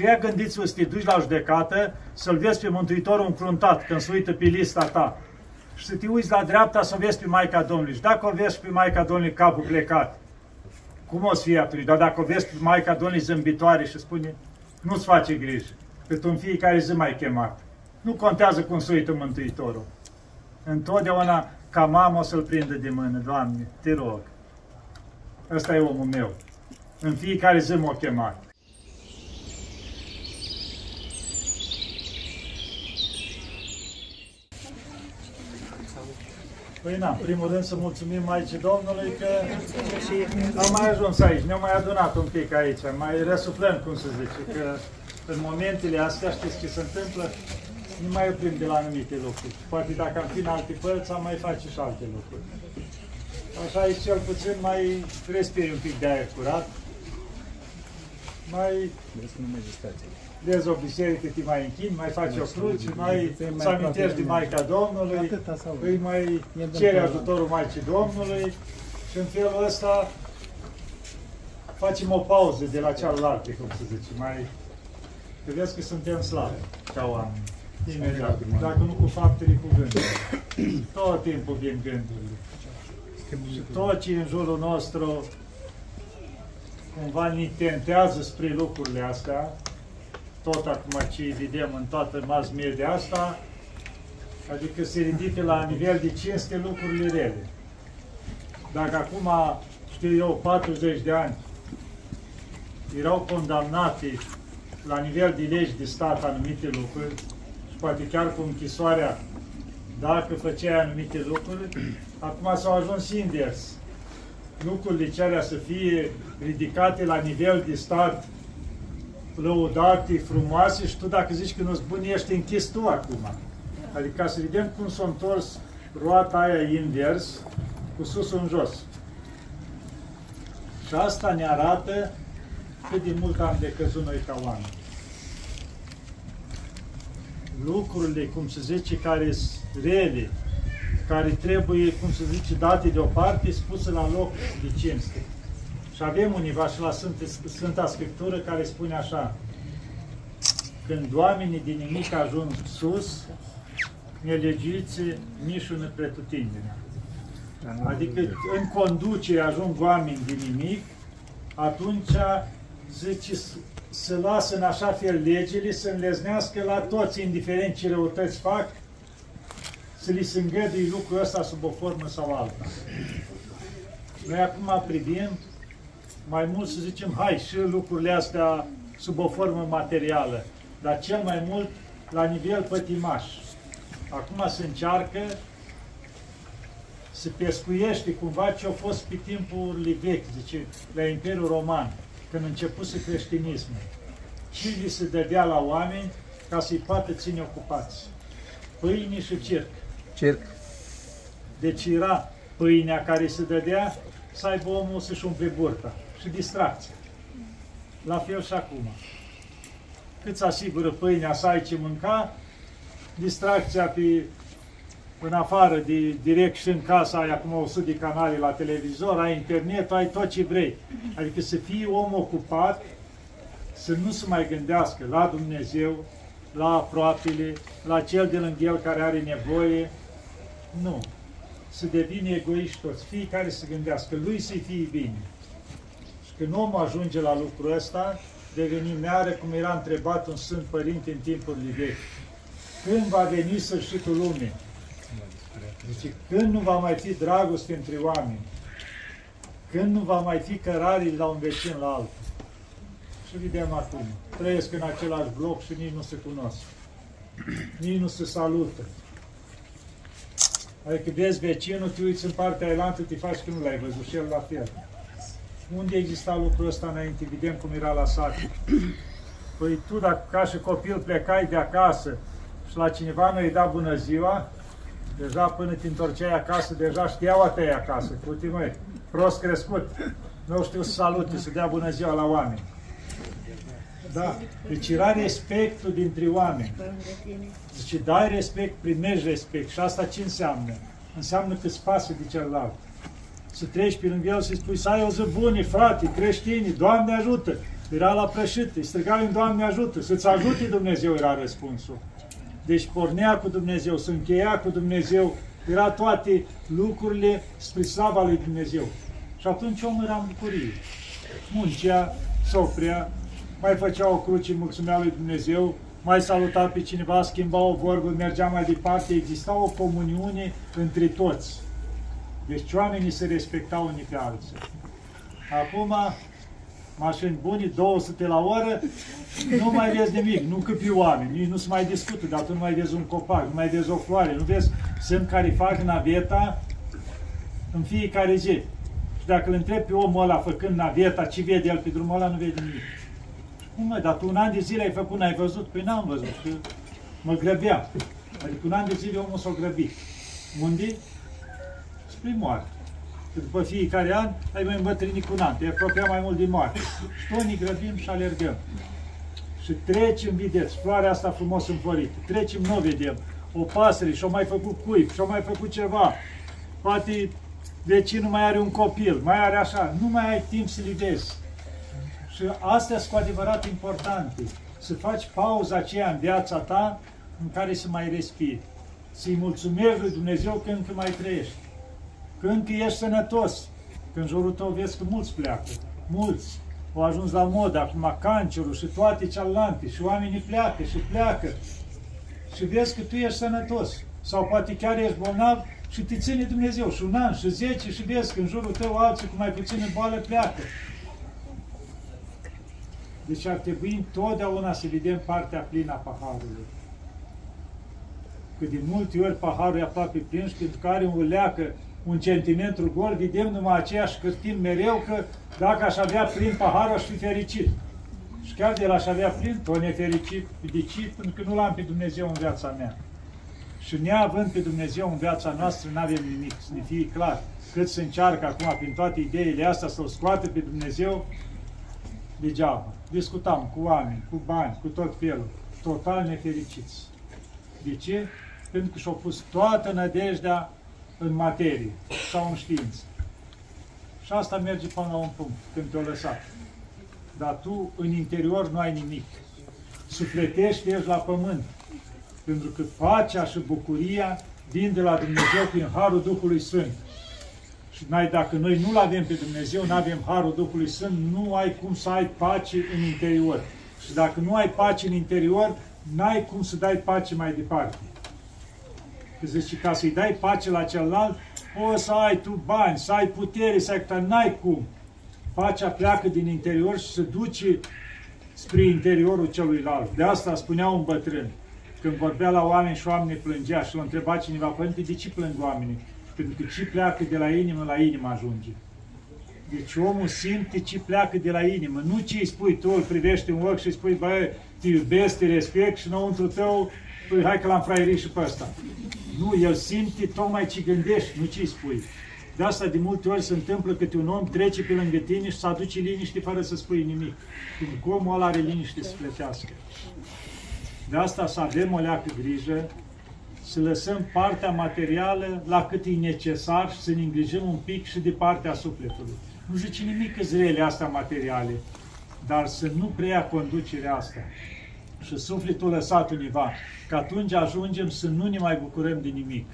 Și ea gândiți-vă să te duci la judecată, să-L vezi pe Mântuitorul încruntat când se uită pe lista ta. Și să te uiți la dreapta să vezi pe Maica Domnului. Și dacă o vezi pe Maica Domnului capul plecat, cum o să fie atunci? Dar dacă o vezi pe Maica Domnului zâmbitoare și spune, nu-ți face grijă, că tu în fiecare zi mai chemat. Nu contează cum se uită Mântuitorul. Întotdeauna ca mamă o să-l prindă de mână, Doamne, te rog. Ăsta e omul meu. În fiecare zi m-a chemat. Păi na, în primul rând să mulțumim Maicii Domnului că am mai ajuns aici, ne-am mai adunat un pic aici, mai resuflăm, cum se zice, că în momentele astea știți ce se întâmplă, nu mai oprim de la anumite lucruri. Poate dacă am fi în alte părți, am mai face și alte lucruri. Așa aici cel puțin mai respiri un pic de aer curat, mai vezi o biserică, te mai închini, mai faci o cruce, mai să amintești de Maica Domnului, îi mai cere ajutorul Maicii Domnului și în felul ăsta facem o pauză de la cealaltă, cum se zice, mai că vezi că suntem slabi ca oameni. Imediat. Dacă nu cu faptele, cu gândurile. Tot timpul vin gândurile. Și tot ce în jurul nostru cumva ne tentează spre lucrurile astea, tot acum ce vedem în toată mass media asta, adică se ridică la nivel de cinste lucrurile rele. Dacă acum, știu eu, 40 de ani erau condamnate la nivel de legi de stat anumite lucruri, și poate chiar cu închisoarea, dacă făceai anumite lucruri, acum s-au ajuns invers. Lucrurile cerea să fie ridicate la nivel de stat lăudate, frumoase și tu dacă zici că nu-ți bun, ești închis tu acum. Adică ca să vedem cum s-a întors roata aia invers, cu sus în jos. Și asta ne arată cât de mult am decăzut noi ca oameni. Lucrurile, cum se zice, care sunt rele, care trebuie, cum se zice, date deoparte, spuse la loc de cinste. Și avem univa și la Sfânta, Sfânta Scriptură care spune așa, când oamenii din nimic ajung sus, nelegiți mișună pretutindene. Adică în conducere ajung oameni din nimic, atunci zice să lasă în așa fel legile să înleznească la toți, indiferent ce răutăți fac, să li se îngădui lucrul ăsta sub o formă sau alta. Noi acum privim mai mult să zicem, hai, și lucrurile astea sub o formă materială, dar cel mai mult la nivel pătimaș. Acum se încearcă se pescuiește cumva ce a fost pe timpul vechi, zice, la Imperiul Roman, când începuse creștinismul. Ce li se dădea la oameni ca să-i poată ține ocupați? Pâine și circ. Circ. Deci era pâinea care se dădea să aibă omul să-și umple burta și distracție. La fel și acum. Cât asigură pâinea să ai ce mânca, distracția pe, în afară, de, direct și în casa, ai acum 100 de canale la televizor, ai internet, ai tot ce vrei. Adică să fii om ocupat, să nu se mai gândească la Dumnezeu, la aproapele, la cel de lângă el care are nevoie. Nu. Să devină egoiști toți. Fiecare să gândească, lui să-i fie bine. Când omul ajunge la lucrul ăsta, deveni meară, cum era întrebat un Sfânt Părinte în timpurile vechi. Când va veni sfârșitul lumii? Deci, când nu va mai fi dragoste între oameni? Când nu va mai fi cărare la un vecin la altul? Și vedem acum. Trăiesc în același bloc și nici nu se cunosc. Nici nu se salută. Adică vezi vecinul, te uiți în partea elantă, te faci că nu l-ai văzut și el la fel. Unde exista lucrul ăsta înainte? Vedem cum era la sat. Păi tu, dacă ca și copil plecai de acasă și la cineva nu îi da bună ziua, deja până te întorceai acasă, deja știau a tăi acasă. Uite măi, prost crescut, nu știu să salute, să dea bună ziua la oameni. Da, deci era respectul dintre oameni. Deci dai respect, primești respect. Și asta ce înseamnă? Înseamnă că îți pasă de celălalt să treci pe lângă el și spui să ai o zi bună, frate, creștini, Doamne ajută! Era la prășit, îi strigai în Doamne ajută, să-ți ajute Dumnezeu, era răspunsul. Deci pornea cu Dumnezeu, se încheia cu Dumnezeu, era toate lucrurile spre slava lui Dumnezeu. Și atunci omul era în bucurie. Muncea, soprea, mai făcea o cruce, mulțumea lui Dumnezeu, mai saluta pe cineva, schimba o vorbă, mergea mai departe, exista o comuniune între toți. Deci oamenii se respectau unii pe alții. Acum, mașini bune, 200 la oră, nu mai vezi nimic, nu câpi oameni, nici nu se mai discută, dar tu nu mai vezi un copac, nu mai vezi o floare, nu vezi, sunt care fac naveta în fiecare zi. Și dacă îl întrebi pe omul ăla făcând naveta, ce vede el pe drumul ăla, nu vede nimic. Cum mă, dar tu un an de zile ai făcut, n-ai văzut? Păi n-am văzut, că mă grăbeam. Adică un an de zile omul s-a grăbit. Unde? Spre moarte. Că după fiecare an ai mai îmbătrânit cu un an, te apropia mai mult de moarte. Și unii grăbim și alergăm. Și trecem, vedeți, floarea asta frumos înflorită. Trecem, nu vedem. O pasăre și-o mai făcut cuib, și-o mai făcut ceva. Poate vecinul mai are un copil, mai are așa. Nu mai ai timp să-l vezi. Și astea sunt cu adevărat importante. Să faci pauza aceea în viața ta în care să mai respiri. Să-i mulțumești lui Dumnezeu că încă mai trăiești. Că încă ești sănătos. Că în jurul tău vezi că mulți pleacă. Mulți. Au ajuns la mod acum cancerul și toate celelalte. Și oamenii pleacă și pleacă. Și vezi că tu ești sănătos. Sau poate chiar ești bolnav și te ține Dumnezeu și un an și zece și vezi că în jurul tău alții cu mai puține boală pleacă. Deci ar trebui întotdeauna să vedem partea plină a paharului. Că de multe ori paharul e aproape plin și pentru care o leacă un centimetru gol, vedem numai aceeași cârtim mereu că dacă aș avea plin paharul, aș fi fericit. Și chiar de la aș avea plin, tot nefericit. De ce? Pentru că nu l-am pe Dumnezeu în viața mea. Și neavând pe Dumnezeu în viața noastră, nu avem nimic, să ne fie clar. Cât se încearcă acum, prin toate ideile astea, să-L scoate pe Dumnezeu, degeaba. Discutam cu oameni, cu bani, cu tot felul, total nefericiți. De ce? Pentru că și-au pus toată nădejdea în materie sau în știință. Și asta merge până la un punct, când te-o lăsat. Dar tu, în interior, nu ai nimic. Sufletești, ești la pământ. Pentru că pacea și bucuria vin de la Dumnezeu prin Harul Duhului Sfânt. Și n-ai, dacă noi nu-L avem pe Dumnezeu, nu avem Harul Duhului Sfânt, nu ai cum să ai pace în interior. Și dacă nu ai pace în interior, n-ai cum să dai pace mai departe. Că zice, ca să-i dai pace la celălalt, o să ai tu bani, să ai putere, să ai, dar n-ai cum. Pacea pleacă din interior și se duce spre interiorul celuilalt. De asta spunea un bătrân, când vorbea la oameni și oamenii plângea și l întreba cineva, Părinte, de ce plâng oamenii? Pentru că ce pleacă de la inimă, la inimă ajunge. Deci omul simte ce pleacă de la inimă, nu ce îi spui tu, îl privești în ochi și îi spui, băi, te iubesc, te respect și înăuntru tău, păi hai că l-am fraierit și pe ăsta. Nu, el simte tocmai ce gândești, nu ce îi spui. De asta de multe ori se întâmplă că un om trece pe lângă tine și să aduce liniște fără să spui nimic. Pentru că omul ăla are liniște să plătească. De asta să avem o leacă grijă, să lăsăm partea materială la cât e necesar și să ne îngrijim un pic și de partea sufletului. Nu zice nimic că zrele astea materiale, dar să nu preia conducerea asta și sufletul lăsat univa, că atunci ajungem să nu ne mai bucurăm de nimic.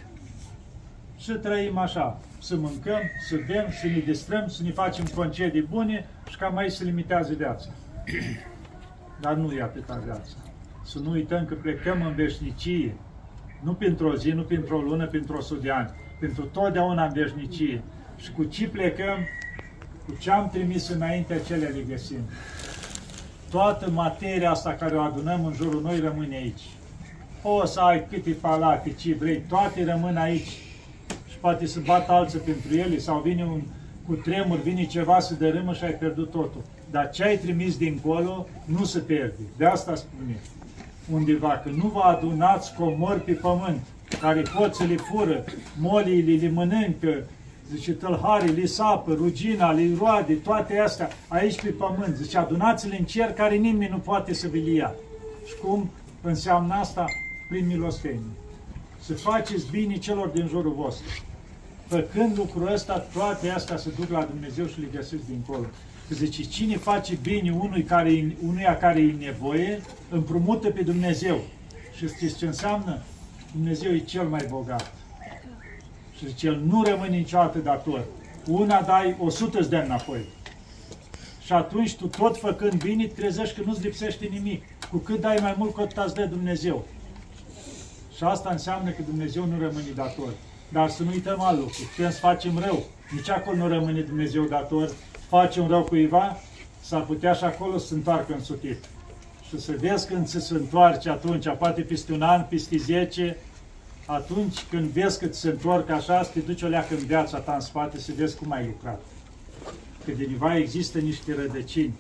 Și trăim așa, să mâncăm, să bem, să ne distrăm, să ne facem concedii bune și cam mai se limitează viața. Dar nu e atâta viața. Să nu uităm că plecăm în veșnicie, nu pentru o zi, nu pentru o lună, pentru o sută de ani, pentru totdeauna în veșnicie. Și cu ce plecăm, cu ce am trimis înainte, acele le găsim toată materia asta care o adunăm în jurul noi rămâne aici. O să ai câte palate, ce vrei, toate rămân aici. Și poate să bată alții pentru ele sau vine un cu tremur, vine ceva să dărâmă și ai pierdut totul. Dar ce ai trimis dincolo nu se pierde. De asta spune undeva, că nu vă adunați comori pe pământ, care le fură, molii le mănâncă, Zice, tălharii, li sapă, rugina, li roade, toate astea, aici pe pământ. Zice, adunați-le în cer care nimeni nu poate să vi ia. Și cum înseamnă asta? Prin milostenie. Să faceți bine celor din jurul vostru. Făcând lucrul ăsta, toate astea se duc la Dumnezeu și le găsiți dincolo. Că zice, cine face bine unui care, unuia care e nevoie, împrumută pe Dumnezeu. Și știți ce înseamnă? Dumnezeu e cel mai bogat. Și zice, El nu rămâne niciodată dator. Una dai, o sută îți dă înapoi. Și atunci tu tot făcând bine, trezești că nu-ți lipsește nimic. Cu cât dai mai mult, cu atât îți dă Dumnezeu. Și asta înseamnă că Dumnezeu nu rămâne dator. Dar să nu uităm alt lucru. Putem să facem rău. Nici acolo nu rămâne Dumnezeu dator. Facem rău cuiva, s-ar putea și acolo să se întoarcă în sutit. Și să vezi când se întoarce atunci, poate peste un an, peste zece, atunci când vezi că ți se întorc așa, să te duci o leacă în viața ta în spate, să vezi cum ai lucrat. Că de niva există niște rădăcini.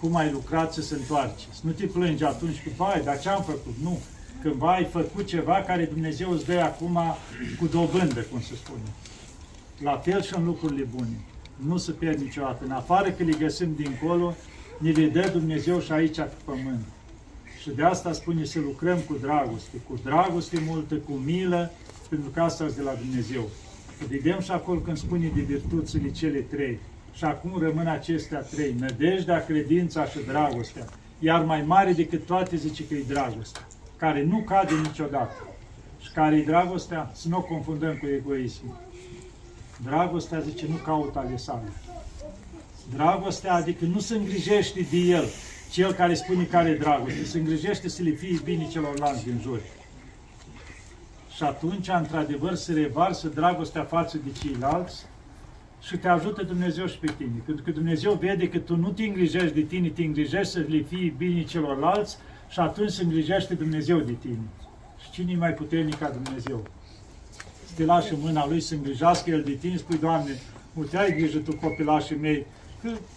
Cum ai lucrat să se întoarce. Să nu te plângi atunci că, vai, dar ce am făcut? Nu. Când ai făcut ceva care Dumnezeu îți dă acum cu dobândă, cum se spune. La fel și în lucrurile bune. Nu se pierd niciodată. În afară că le găsim dincolo, ne le dă Dumnezeu și aici pe pământ. Și de asta spune să lucrăm cu dragoste, cu dragoste multă, cu milă, pentru că asta de la Dumnezeu. Vedem și acolo când spune de virtuțile cele trei. Și acum rămân acestea trei, nădejdea, credința și dragostea. Iar mai mare decât toate zice că e dragostea, care nu cade niciodată. Și care e dragostea? Să nu o confundăm cu egoismul. Dragostea, zice, nu caută ale sale. Dragostea, adică nu se îngrijește de el, cel care spune care e dragoste, se îngrijește să le fie bine celorlalți din jur. Și atunci, într-adevăr, se revarsă dragostea față de ceilalți și te ajută Dumnezeu și pe tine. Pentru că Dumnezeu vede că tu nu te îngrijești de tine, te îngrijești să le fii bine celorlalți și atunci se îngrijește Dumnezeu de tine. Și cine e mai puternic ca Dumnezeu? Să te lași în mâna Lui să îngrijească El de tine, spui, Doamne, uite, ai grijă tu copilașii mei, că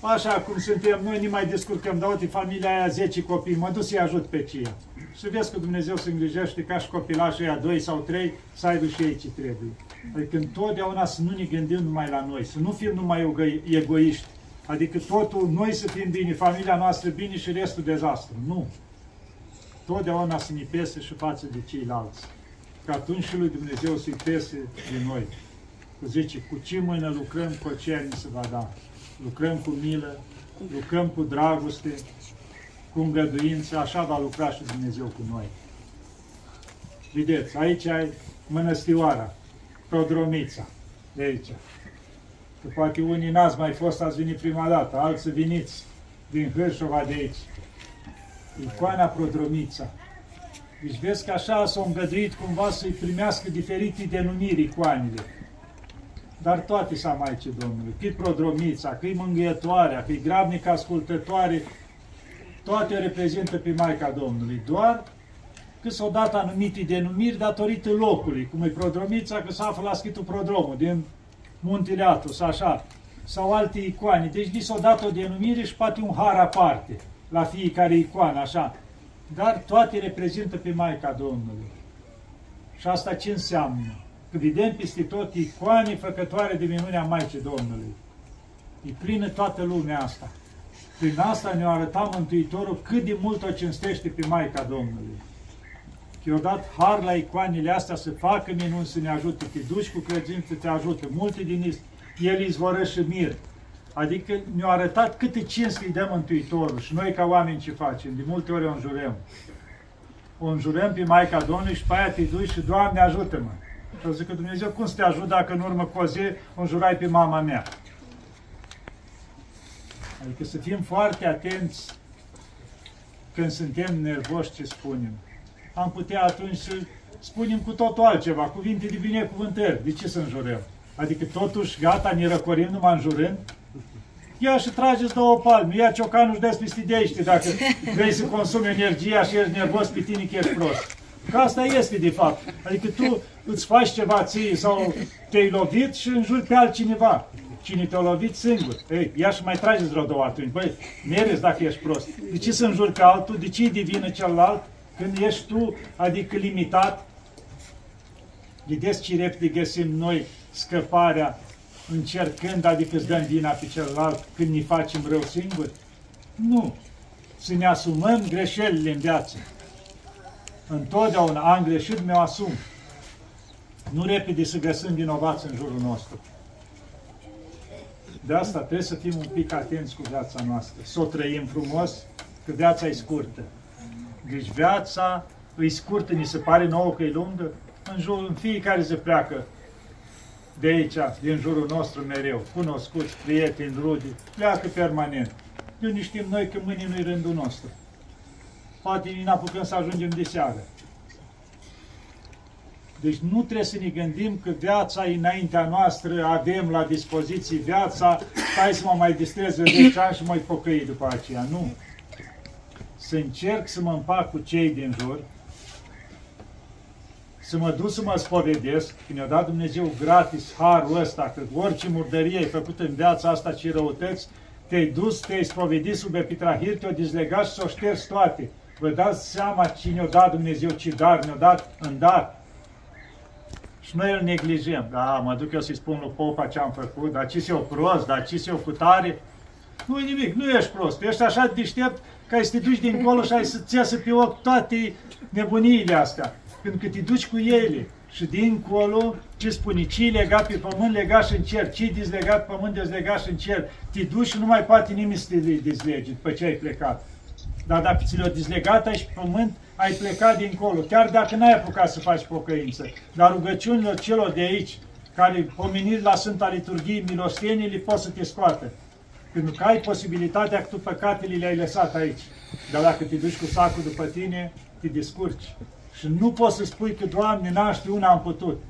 așa cum suntem noi, ne mai descurcăm, dar uite, familia aia 10 copii, mă duc să-i ajut pe cia. Și vezi că Dumnezeu se îngrijește ca și copilașii aia 2 sau 3 să aibă și ei ce trebuie. Adică întotdeauna să nu ne gândim numai la noi, să nu fim numai egoiști. Adică totul, noi să fim bine, familia noastră bine și restul dezastru. Nu. Totdeauna să ne pese și față de ceilalți. Că atunci și lui Dumnezeu să-i pese de noi. Că zice, cu ce mână lucrăm, cu ce ni se va da. Lucrăm cu milă, lucrăm cu dragoste, cu îngăduință, așa va lucra și Dumnezeu cu noi. Vedeți, aici ai mănăstioara, Prodromița, de aici. Că poate unii n-ați mai fost, ați venit prima dată, alții veniți din Hârșova de aici. Icoana Prodromița. Deci vezi că așa s-au îngăduit cumva să-i primească diferite denumiri icoanele. Dar toate s-a Maicii Domnului, cât Prodromița, cât Mângâietoarea, cât Grabnică Ascultătoare, toate reprezintă pe Maica Domnului. Doar că s-au dat anumite denumiri datorită locului, cum e Prodromița, că s-a află la schitul Prodromul, din Muntele Atos, așa, sau alte icoane. Deci li s-au dat o denumire și poate un har aparte la fiecare icoană, așa. Dar toate reprezintă pe Maica Domnului. Și asta ce înseamnă? Că vedem peste tot icoane făcătoare de minunea Maicii Domnului. E plină toată lumea asta. Prin asta ne-a arătat Mântuitorul cât de mult o cinstește pe Maica Domnului i-a dat har la icoanele astea să facă minuni, să ne ajute. Te duci cu credință, te ajută. Multe din el izvoră și mir. Adică ne-a arătat câte cinste îi dă Mântuitorul și noi ca oameni ce facem. De multe ori o înjurăm. O înjurăm pe Maica Domnului și pe aia te duci și Doamne ajută-mă. Și zic că Dumnezeu cum să te ajut dacă în urmă cu o zi o înjurai pe mama mea? Adică să fim foarte atenți când suntem nervoși ce spunem am putea atunci să spunem cu totul altceva, cuvinte de binecuvântări. De ce să înjurăm? Adică totuși, gata, ne răcorim numai înjurând? Ia și trageți două palme, ia ciocanul și despistidește dacă vrei să consumi energia și ești nervos pe tine că ești prost. Că asta este de fapt. Adică tu îți faci ceva ție sau te-ai lovit și înjuri pe altcineva. Cine te-a lovit singur. Ei, ia și mai trageți vreo două atunci. Băi, mereți dacă ești prost. De ce să înjuri pe altul? De ce e divină celălalt? Când ești tu, adică limitat, vedeți ce repede găsim noi scăparea încercând, adică îți dăm vina pe celălalt când ne facem rău singuri? Nu. Să ne asumăm greșelile în viață. Întotdeauna am greșit, mi-o asum. Nu repede să găsim vinovați în jurul nostru. De asta trebuie să fim un pic atenți cu viața noastră, să o trăim frumos, că viața e scurtă. Deci viața îi scurtă, ni se pare nouă că e lungă, în, jur, în fiecare se pleacă de aici, din jurul nostru mereu, cunoscuți, prieteni, rude, pleacă permanent. De unde știm noi că mâine nu-i rândul nostru. Poate ne apucăm să ajungem de seară. Deci nu trebuie să ne gândim că viața e înaintea noastră, avem la dispoziție viața, hai să mă mai distrez 10 ani și mai pocăi după aceea. Nu. Să încerc să mă împac cu cei din jur, să mă duc să mă spovedesc, că ne-a dat Dumnezeu gratis harul ăsta, că orice murdărie ai făcut în viața asta și răutăți, te-ai dus, te-ai spovedit sub epitrahir, te-o dizlegat și s-o șters toate. Vă dați seama cine a dat Dumnezeu, ce dar ne-a dat în dar. Și noi îl neglijăm. Da, mă duc eu să-i spun lui Popa ce am făcut, dar ce se o prost, dar ce se o cutare. Nu e nimic, nu ești prost. Ești așa deștept ca să te duci dincolo și ai să-ți iasă pe ochi toate nebuniile astea. Pentru că te duci cu ele. Și dincolo, ce spune, ce legat pe pământ, legat și în cer, ce dezlegat pe pământ, dezlegat și în cer. Te duci și nu mai poate nimeni să te dezlege după ce ai plecat. Dar dacă ți le-o dezlegat aici pe pământ, ai plecat dincolo, chiar dacă n-ai apucat să faci pocăință. Dar rugăciunilor celor de aici, care pomeniți la Sfânta Liturghie, milostenii, le pot să te scoată. Pentru că ai posibilitatea că tu păcatele le-ai lăsat aici. Dar dacă te duci cu sacul după tine, te descurci. Și nu poți să spui că, Doamne, n-am știu, n-am putut.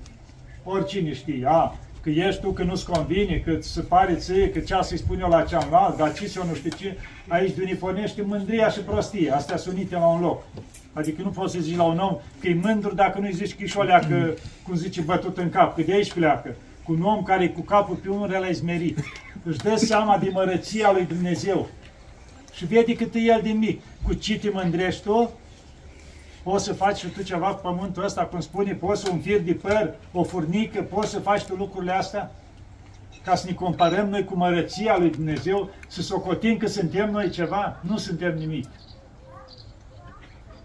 Oricine știe, a, că ești tu, că nu-ți convine, că se pare ție, că ce să-i spun eu la cealaltă, dar ce să nu știu ce, aici de unii pornește mândria și prostia, astea sunt unite la un loc. Adică nu poți să zici la un om că e mândru dacă nu-i zici că e că, cum zice, bătut în cap, că de aici pleacă. Cu un om care e cu capul pe unul, el a izmerit. Își dă seama de mărăția lui Dumnezeu. Și vede cât e el de mic. Cu ce te mândrești tu? Poți să faci și tu ceva pe pământul ăsta, cum spune, poți să un fir de păr, o furnică, poți să faci tu lucrurile astea? Ca să ne comparăm noi cu mărăția lui Dumnezeu, să socotim că suntem noi ceva? Nu suntem nimic.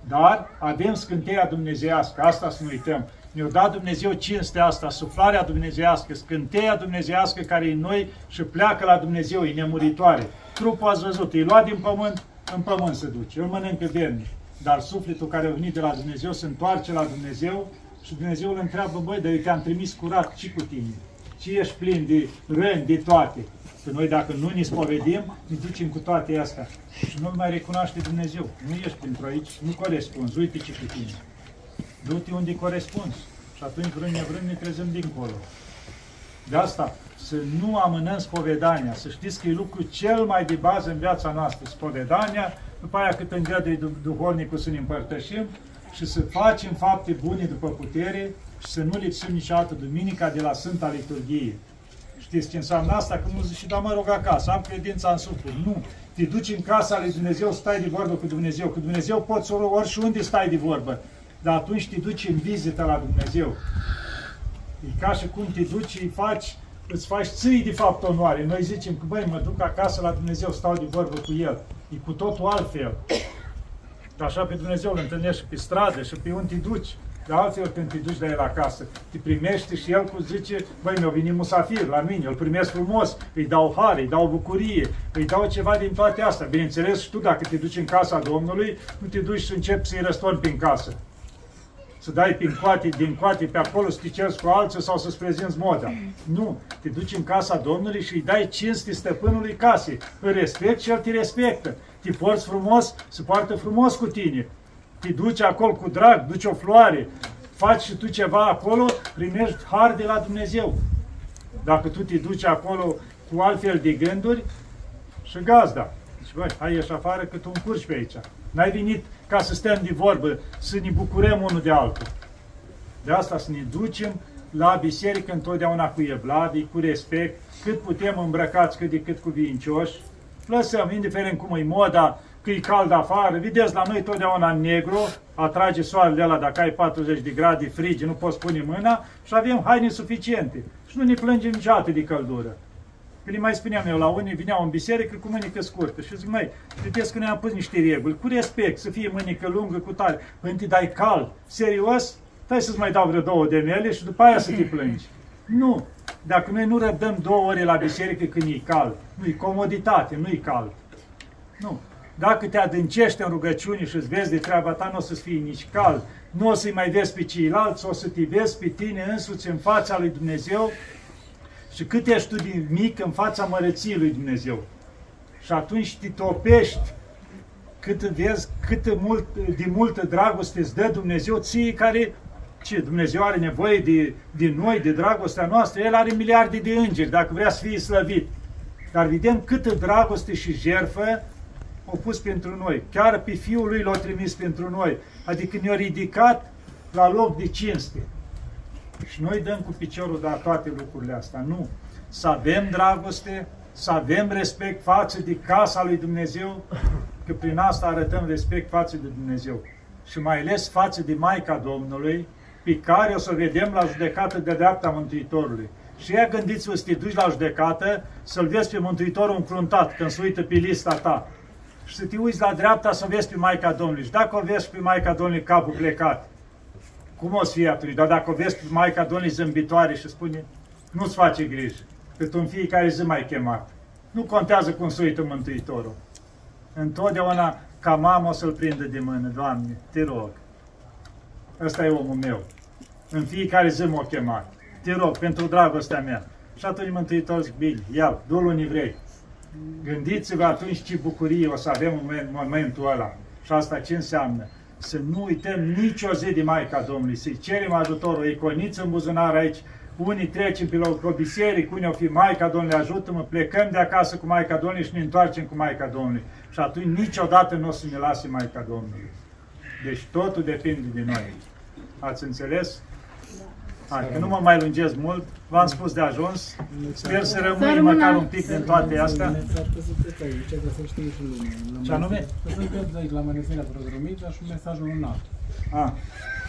Dar avem scânteia dumnezeiască, asta să nu uităm. Ne-a dat Dumnezeu cinstea asta, suflarea dumnezeiască, scânteia dumnezeiască care e în noi și pleacă la Dumnezeu, e nemuritoare. Trupul ați văzut, e luat din pământ, în pământ se duce, îl mănâncă verni. Dar sufletul care a venit de la Dumnezeu se întoarce la Dumnezeu și Dumnezeu îl întreabă, băi, dar eu te-am trimis curat, ce cu tine? Ce ești plin de răni, de toate? Că noi dacă nu ne spovedim, ne ducem cu toate astea. Și nu mai recunoaște Dumnezeu. Nu ești pentru aici, nu corespunzi. Uite ce cu tine. Du-te unde corespunzi. Și atunci, vrând nevrând, ne trezăm dincolo. De asta, să nu amânăm spovedania. Să știți că e lucru cel mai de bază în viața noastră. Spovedania, după aia cât îngăduie duhovnicul să ne împărtășim și să facem fapte bune după putere și să nu lipsim niciodată duminica de la Sfânta Liturghie. Știți ce înseamnă asta? Că nu zici, da mă rog acasă, am credința în suflet. Nu. Te duci în casa lui Dumnezeu, stai de vorbă cu Dumnezeu. Cu Dumnezeu poți ori și unde stai de vorbă. Dar atunci te duci în vizită la Dumnezeu. E ca și cum te duci, îi faci, îți faci ții de fapt onoare. Noi zicem că, băi, mă duc acasă la Dumnezeu, stau de vorbă cu El. E cu totul altfel. Așa pe Dumnezeu îl întâlnești pe stradă și pe unde te duci. De altfel, când te duci la el acasă, te primește și el cu zice, băi, mi-a venit musafir la mine, îl primesc frumos, îi dau hare, îi dau bucurie, îi dau ceva din toate astea. Bineînțeles, și tu dacă te duci în casa Domnului, nu te duci și începi să-i răstorni prin casă. Să dai prin coate, din coate pe acolo, să te ceri cu alții sau să-ți prezinți moda. Nu, te duci în casa Domnului și îi dai cinste stăpânului casei. Îl respect și el te respectă. Te porți frumos, se poartă frumos cu tine te duci acolo cu drag, duci o floare, faci și tu ceva acolo, primești har de la Dumnezeu. Dacă tu te duci acolo cu altfel de gânduri, și gazda. Deci, băi, hai ieși afară că tu încurci pe aici. N-ai venit ca să stăm de vorbă, să ne bucurăm unul de altul. De asta să ne ducem la biserică întotdeauna cu evlavii, cu respect, cât putem îmbrăcați cât de cât cu vincioși. Lăsăm, indiferent cum e moda, că e cald afară, vedeți, la noi totdeauna în negru, atrage soarele ăla, dacă ai 40 de grade frigi, nu poți pune mâna și avem haine suficiente. Și nu ne plângem niciodată de căldură. Că le mai spuneam eu, la unii vineau în biserică cu mânică scurtă și zic, măi, vedeți că ne-am pus niște reguli, cu respect, să fie mânică lungă, cu tare. Păi te dai cald, serios, stai să-ți mai dau vreo două de mele și după aia să te plângi. Nu, Dacă noi nu răbdăm două ore la biserică când e cald, nu-i comoditate, nu-i cald. Nu. Dacă te adâncești în rugăciune și îți vezi de treaba ta, nu o să-ți fie nici cald, nu o să-i mai vezi pe ceilalți, o să te vezi pe tine însuți în fața lui Dumnezeu și cât ești tu din mic în fața măreției lui Dumnezeu. Și atunci te topești cât vezi, cât mult, de multă dragoste îți dă Dumnezeu ție care ce Dumnezeu are nevoie de, de noi, de dragostea noastră, El are miliarde de îngeri, dacă vrea să fie slăvit. Dar vedem câtă dragoste și jerfă au pus pentru noi. Chiar pe Fiul Lui l-a trimis pentru noi. Adică ne-a ridicat la loc de cinste. Și noi dăm cu piciorul de toate lucrurile astea. Nu. Să avem dragoste, să avem respect față de casa lui Dumnezeu, că prin asta arătăm respect față de Dumnezeu. Și mai ales față de Maica Domnului, pe care o să vedem la judecată de dreapta Mântuitorului. Și ea gândiți-vă să te duci la judecată, să-L vezi pe Mântuitorul încruntat când se uită pe lista ta. Și să te uiți la dreapta să vezi pe Maica Domnului. Și dacă o vezi pe Maica Domnului capul plecat, cum o să fie atunci? Dar dacă o vezi pe Maica Domnului zâmbitoare și spune, nu-ți face grijă, că tu în fiecare zi mai chemat. Nu contează cum se uită Mântuitorul. Întotdeauna ca mamă o să-l prindă de mână, Doamne, te rog. Ăsta e omul meu. În fiecare zi m-a chemat. Te rog, pentru dragostea mea. Și atunci Mântuitorul zic, bine, ia du-l în evrei. Gândiți-vă atunci ce bucurie o să avem în momentul ăla. Și asta ce înseamnă? Să nu uităm nicio zi de Maica Domnului, să-i cerem ajutorul, o iconiță în buzunar aici, unii trecem pe la o biserică, unii o fi Maica Domnului, ajută-mă, plecăm de acasă cu Maica Domnului și ne întoarcem cu Maica Domnului. Și atunci niciodată nu o să ne lase Maica Domnului. Deci totul depinde de noi. Ați înțeles? Hai, că nu mă mai lungesc mult, v-am spus de ajuns. Sper să rămâi măcar un pic din toate astea. Ce anume? Să aici la Mănăstirea Prozromița și mesajul un alt. Ah.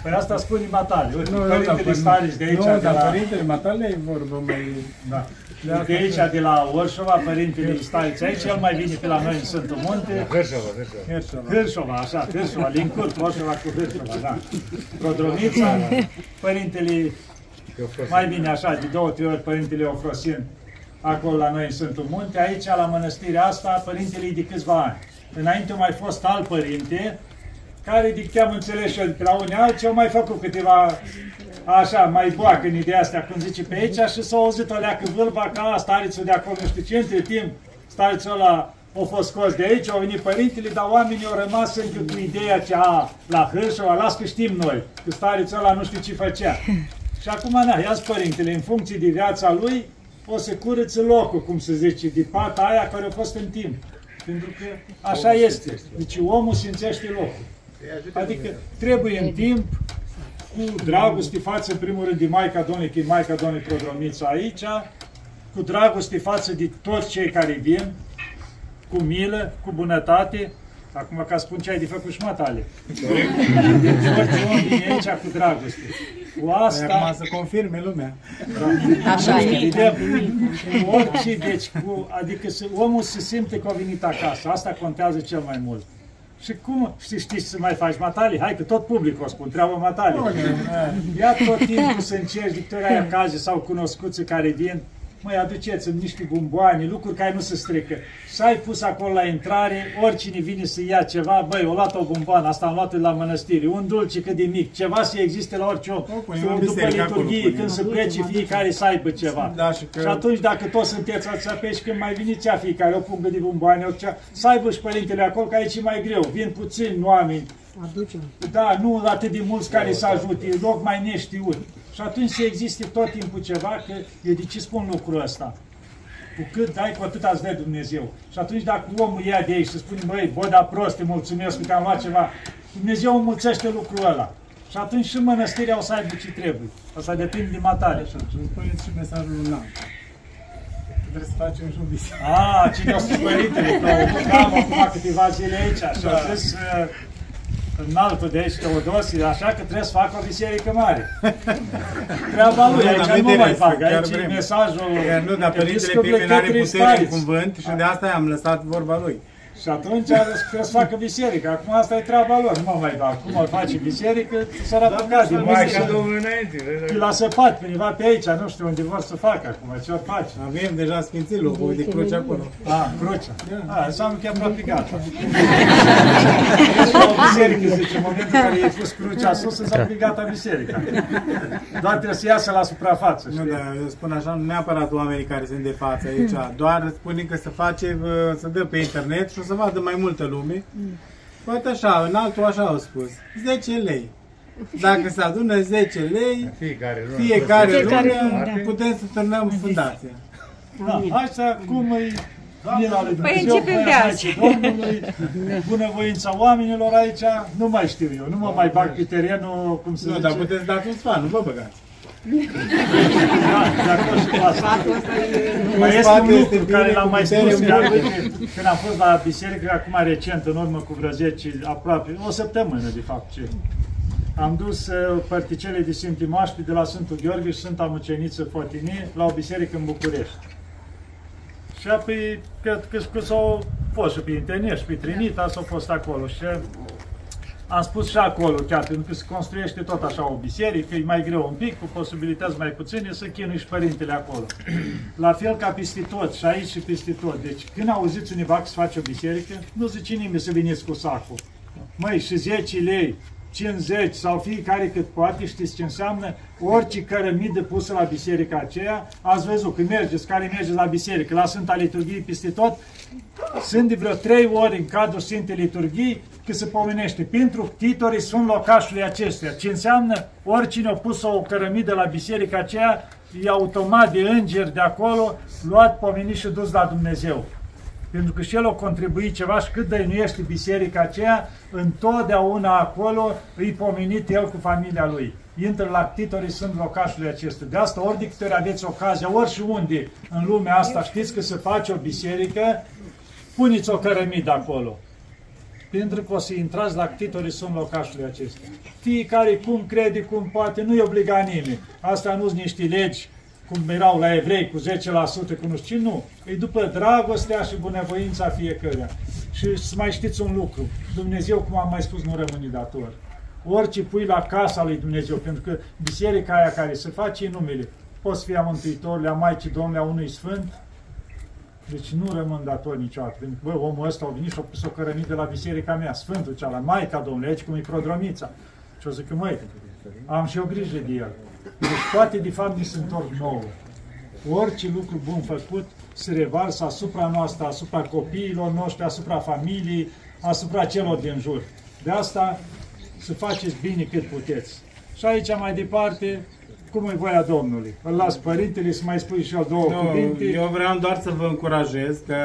Păi asta spune Matale. Uite, nu, părintele da, Starici de aici. Nu, de dar la... părintele Matale e vorba mai... Da. De, de aici, de la Orșova, părintele Starici aici, el mai vine pe la noi în Sfântul Munte. Hârșova, Hârșova. Hârșova, așa, Hârșova, Lincurt, Orșova cu Hârșova, da. Prodromița, părintele mai bine așa, de două, trei ori Părintele Ofrosin, acolo la noi în Sfântul Munte, aici la mănăstirea asta, Părintele e de câțiva ani. Înainte a mai fost alt părinte, care de ce am înțeles și eu, la unii alții au mai făcut câteva așa, mai boacă în ideea asta, când zice pe aici, și s-a auzit o leacă vâlva ca starițul de acolo, nu știu ce, între timp, starițul ăla a fost scos de aici, au venit părintele, dar oamenii au rămas încă cu ideea ce a, la Hârșova, las că știm noi, că starițul ăla nu știu ce făcea. Și acum, na, ia părintele, în funcție de viața lui, o să curăță locul, cum se zice, de pata aia care a fost în timp. Pentru că așa este. Deci omul simțește locul. Adică trebuie în timp, cu dragoste față, în primul rând, de Maica Domnului, că e Maica Domnului Prodromița aici, cu dragoste față de toți cei care vin, cu milă, cu bunătate, Acum ca spun ce ai de făcut și matale. Deci orice om vine aici cu dragoste. Cu asta... Acum să confirme lumea. Da. Așa e. Orice, deci, cu, adică să, omul se simte că a venit acasă. Asta contează cel mai mult. Și cum știi, știți să mai faci matali? Hai că tot publicul o spun, treabă matali. Ia tot timpul să încerci, Victoria aia caze sau cunoscuți care vin, măi, aduceți-mi niște bomboane, lucruri care nu se strică. Și ai pus acolo la intrare, oricine vine să ia ceva, băi, o luat o bomboană, asta am luat la mănăstire, un dulce cât de mic, ceva să existe la orice om. O, după liturghie, când se plece, fiecare să aibă ceva. Da, și, că... și atunci, dacă toți sunteți ați când mai vine cea fiecare, o pungă de bomboane, orice, să aibă și părintele acolo, că aici e mai greu. Vin puțini oameni, Aducem. Da, nu atât de mulți care să ajute, e loc mai neștiut. Și atunci să existe tot timpul ceva, că eu de ce spun lucrul ăsta? Cu cât dai, cu atât îți dă Dumnezeu. Și atunci dacă omul ia de aici și spune, băi, bă, da prost, te mulțumesc că am luat ceva, Dumnezeu mulțește lucrul ăla. Și atunci și mănăstirea o să aibă ce trebuie. Asta depinde de matare. Așa, și spuneți și mesajul lunat. Trebuie să facem și un vis. Ah, cine o spus părintele, că am acum câteva zile aici și da. a zis, înaltul de aici, Teodosie, așa că trebuie să facă o biserică mare. Treaba lui, aici nu mai fac, aici e mesajul Nu, dar Părintele Pipe n-are putere în cuvânt și de asta am lăsat vorba lui. Și atunci trebuie să facă biserică. Acum asta e treaba lor, nu mă mai dau. Cum o face biserică, să arată ca din Maica Domnului înainte. Fi la săpat, peniva pe aici, nu știu unde vor să facă acum, ce ori face. Avem deja sfințit locul de cruce acolo. A, crucea. A, înseamnă că e aproape gata. La o biserică, zice, în momentul în care e pus crucea sus, înseamnă că e gata biserica. Doar trebuie să iasă la suprafață, Nu, știi? da, eu spun așa, nu neapărat oamenii care sunt de față aici, doar spune că se face, uh, se dă pe internet și o să vadă mai multă lume. Poate așa, în altul așa au spus, 10 lei. Dacă se adună 10 lei, Fiecare lună. fiecare, Fiecare lună, lună, da. putem să turnăm fundația. Da, așa cum îi mila lui Păi Dumnezeu, începem de voia azi. Maicii Domnului, bunăvoința oamenilor aici, nu mai știu eu, nu mă mai bag pe terenul, cum se Nu, zice. dar puteți da un sfat, nu vă băgați. Da, de acolo și cu asta. Mai este Sfatul un este lucru care bine, l-am mai cu spus putere, chiar mult. uite, când am fost la biserică, acum recent, în urmă cu vreo 10, aproape, o săptămână de fapt, ce. Am dus uh, părticele de Sfântii Mașpi de la Sfântul Gheorghe și Sfânta Muceniță Fotinie la o biserică în București. Și apoi, cred că, că s-au fost și pe internet și pe Trinita, s-au fost acolo. Și am spus și acolo, chiar pentru că se construiește tot așa o biserică, e mai greu un pic, cu posibilități mai puține, să chinui și părintele acolo. La fel ca peste tot, și aici și peste tot. Deci când auziți undeva că se face o biserică, nu zice nimeni să veniți cu sacul. Măi, și 10 lei, 50 sau fiecare cât poate, știți ce înseamnă? Orice cărămidă pusă la biserica aceea, ați văzut, când mergeți, care mergeți la biserică, la Sfânta Liturghie peste tot, sunt de vreo trei ori în cadrul Sfintei Liturghii că se pomenește pentru titorii sunt locașului acestea. Ce înseamnă oricine a pus o cărămidă la biserica aceea, e automat de îngeri de acolo, luat, pomenit și dus la Dumnezeu. Pentru că și el a contribuit ceva și cât dăinuiește biserica aceea, întotdeauna acolo îi pomenit el cu familia lui. Intră la titorii sunt locașului acesta. De asta, ori de câte ori aveți ocazia, ori și unde în lumea asta știți că se face o biserică, puneți o cărămidă acolo. Pentru că o să intrați la titorii sunt locașului acesta. Fiecare cum crede, cum poate, nu-i obliga nimeni. Asta nu sunt niște legi cum erau la evrei cu 10%, cu nu știu ce, nu. E după dragostea și bunăvoința fiecăruia. Și să mai știți un lucru, Dumnezeu, cum am mai spus, nu rămâne dator. Orice pui la casa lui Dumnezeu, pentru că biserica aia care se face în numele, poți fi a Mântuitorului, a Maicii Domnului, a unui Sfânt, deci nu rămân dator niciodată. Pentru că, bă, omul ăsta a venit și a pus o cărămidă la biserica mea, Sfântul cea Maica Domnului, aici cum e prodromița. Și o zic că, măi, am și eu grijă de el. Deci toate, de fapt, ni se întorc nouă. Orice lucru bun făcut se revarsă asupra noastră, asupra copiilor noștri, asupra familiei, asupra celor din jur. De asta să faceți bine cât puteți. Și aici, mai departe, cum e voia Domnului? Îl las părintele să mai spui și el două Nu, cuvinte. eu vreau doar să vă încurajez, că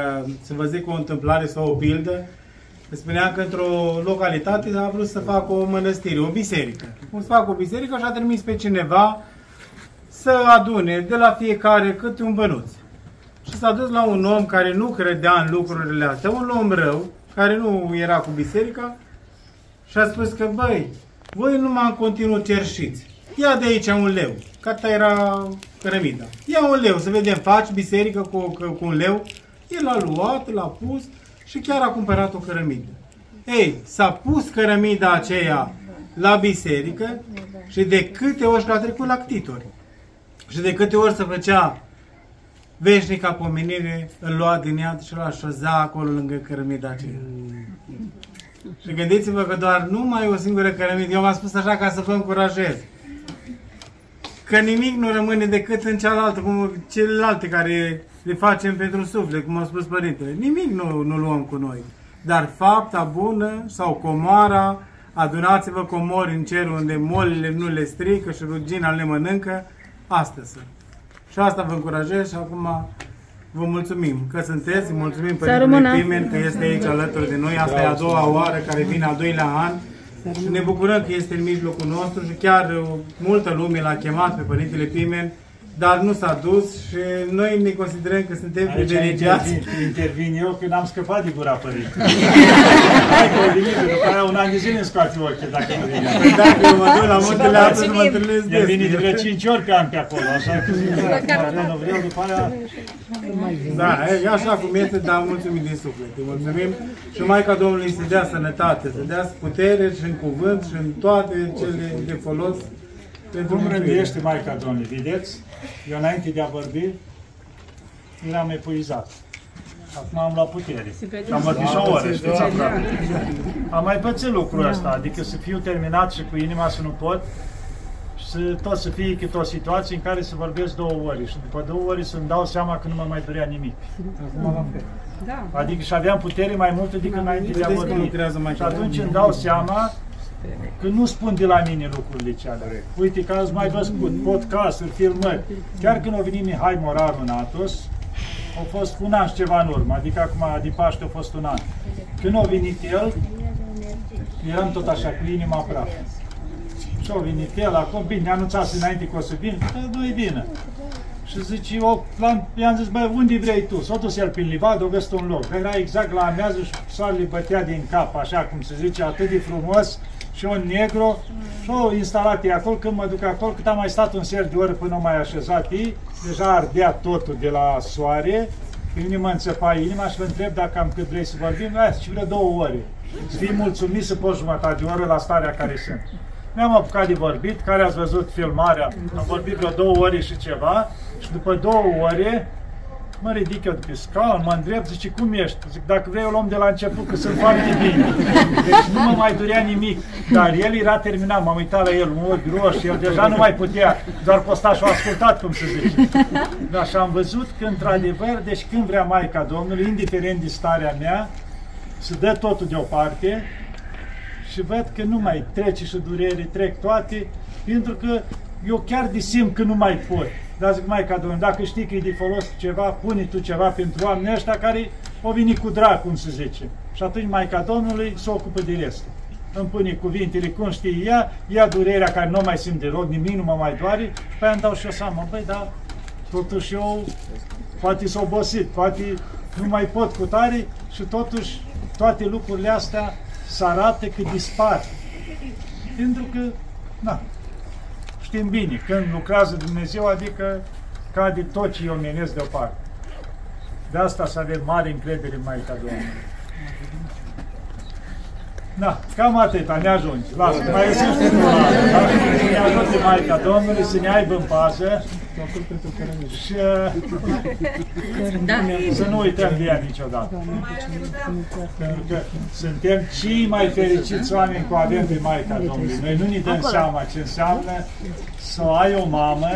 să vă zic o întâmplare sau o pildă. Îmi spunea că într-o localitate a vrut să facă o mănăstire, o biserică. Cum să facă o biserică și a trimis pe cineva să adune de la fiecare câte un bănuț. Și s-a dus la un om care nu credea în lucrurile astea, un om rău, care nu era cu biserica, și a spus că, băi, voi numai în continuu cerșiți. Ia de aici un leu. Că asta era cărămida. Ia un leu, să vedem, faci biserică cu, cu, cu un leu. El l-a luat, l-a pus și chiar a cumpărat o cărămidă. Ei, s-a pus cărămida aceea la biserică și de câte ori și a trecut la ctitori. Și de câte ori se făcea veșnica pomenire, îl lua din ea și îl așeza acolo lângă cărămida aceea. Și gândiți-vă că doar numai o singură cărămidă, eu v-am spus așa ca să vă încurajez, că nimic nu rămâne decât în cealaltă, cum celelalte care le facem pentru suflet, cum a spus părintele. Nimic nu, nu luăm cu noi. Dar fapta bună sau comoara, adunați-vă comori în cer unde molile nu le strică și rugina le mănâncă, astea sunt. Și asta vă încurajez și acum vă mulțumim că sunteți, mulțumim Părintele rămână. Pimen că este aici alături de noi. Asta e a doua oară care vine al doilea an. Și ne bucurăm că este în mijlocul nostru și chiar uh, multă lume l-a chemat pe Părintele Pimen dar nu s-a dus și noi ne considerăm că suntem Aici privilegiați. intervin, intervin eu când am scăpat de gura părintele. Hai că o venit, după aia un an de zile îmi scoate ochii dacă nu vine. Păi Dacă eu mă duc la muntele Atos, mă întâlnesc El vine de des. vreo 5 ori pe an pe acolo, așa că dacă nu vreau, după aia Da, e așa cum este, dar mulțumim din suflet. Îi mulțumim și Maica Domnului să dea sănătate, să dea putere și în cuvânt și în toate cele de folos pentru Cum mântuire. rânduiește Maica Domnului, vedeți? Eu înainte de a vorbi, eram epuizat. Acum am luat putere. Am vorbit și o oră, știți aproape. Am mai pățit lucrul ăsta, adică să fiu terminat și cu inima să nu pot, și să, tot să fie câte o situație în care să vorbesc două ori și după două ori să-mi dau seama că nu mă mai dorea nimic. Adică și aveam putere mai multă decât înainte de a Vedeți cum vorbi. lucrează mai Și atunci îmi dau seama că nu spun de la mine lucrurile cele. Uite că ați mai văzut podcasturi, filmări. Chiar când a venit Mihai Moraru în Atos, a fost un an și ceva în urmă, adică acum din Paște a fost un an. Când a venit el, eram tot așa cu inima praf. Și a venit el acum, bine, ne anunțase înainte că o să vin, că nu-i bine. Și zice, eu l-am, i-am zis, băi, unde vrei tu? S-a dus el prin livadă, a găsit un loc. Era exact la amiază și soarele bătea din cap, așa cum se zice, atât de frumos și un negru. Și au instalat ei acolo, când mă duc acolo, cât am mai stat un sfert de oră până au mai așezat ei, deja ardea totul de la soare, pe mine mă înțepa inima și vă întreb dacă am cât vrei să vorbim, eh, și vreo două ore. Să fii mulțumit să poți jumătate de oră la starea care sunt. Mi-am apucat de vorbit, care ați văzut filmarea, am vorbit vreo două ore și ceva și după două ore mă ridic eu de pe scaun, mă îndrept, zice, cum ești? Zic, dacă vrei o luăm de la început, că sunt foarte bine. Deci nu mă mai durea nimic. Dar el era terminat, m-am uitat la el, un ochi roșii, el deja nu mai putea, doar costa și-o ascultat, cum se zice. Dar și am văzut că, într-adevăr, deci când vrea Maica Domnului, indiferent de starea mea, să dă totul deoparte și văd că nu mai trece și durere, trec toate, pentru că eu chiar de simt că nu mai pot. Dar zic, mai ca domnul, dacă știi că e de folos ceva, pune tu ceva pentru oamenii ăștia care o veni cu drag, cum se zice. Și atunci Maica Domnului se ocupă de restul. Îmi pune cuvintele cum știe ea, ia durerea care nu mai simt deloc, nimic nu mă mai doare, pe aia îmi dau și eu seama, băi, da, totuși eu poate s-a obosit, poate nu mai pot cu tare și totuși toate lucrurile astea să arate că dispar. Pentru că, na, știm bine, când lucrează Dumnezeu, adică cade tot ce e omenesc deoparte. De asta să avem mare încredere în Maica Domnului. Da, cam atâta, ne ajunge. Lasă, mai găsim și unul altul, da? Să ne ajute Maica Domnului, să ne aibă în pază și să nu uităm de ea niciodată. Pentru că suntem cei mai fericiți oameni cu avem pe Maica Domnului. Noi nu ne dăm seama ce înseamnă să ai o mamă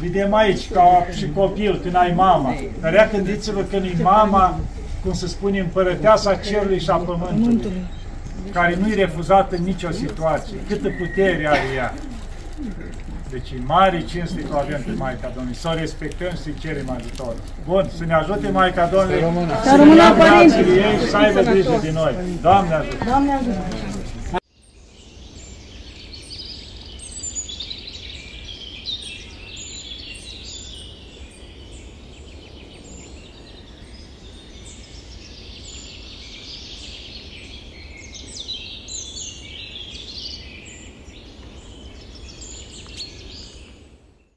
Vedem aici, ca și copil, când ai mama. Dar ea gândiți-vă când e mama, cum se spune, împărăteasa cerului și a pământului, care nu-i refuzată în nicio situație. Câtă putere are ea. Deci e mare cinste că o avem pe Maica Domnului. Să o respectăm și să-i cerem ajutor. Bun, să ne ajute Maica Domnului să rămână ne ia părinții. brațele ei și să aibă grijă de noi. Doamne ajută! Doamne ajută!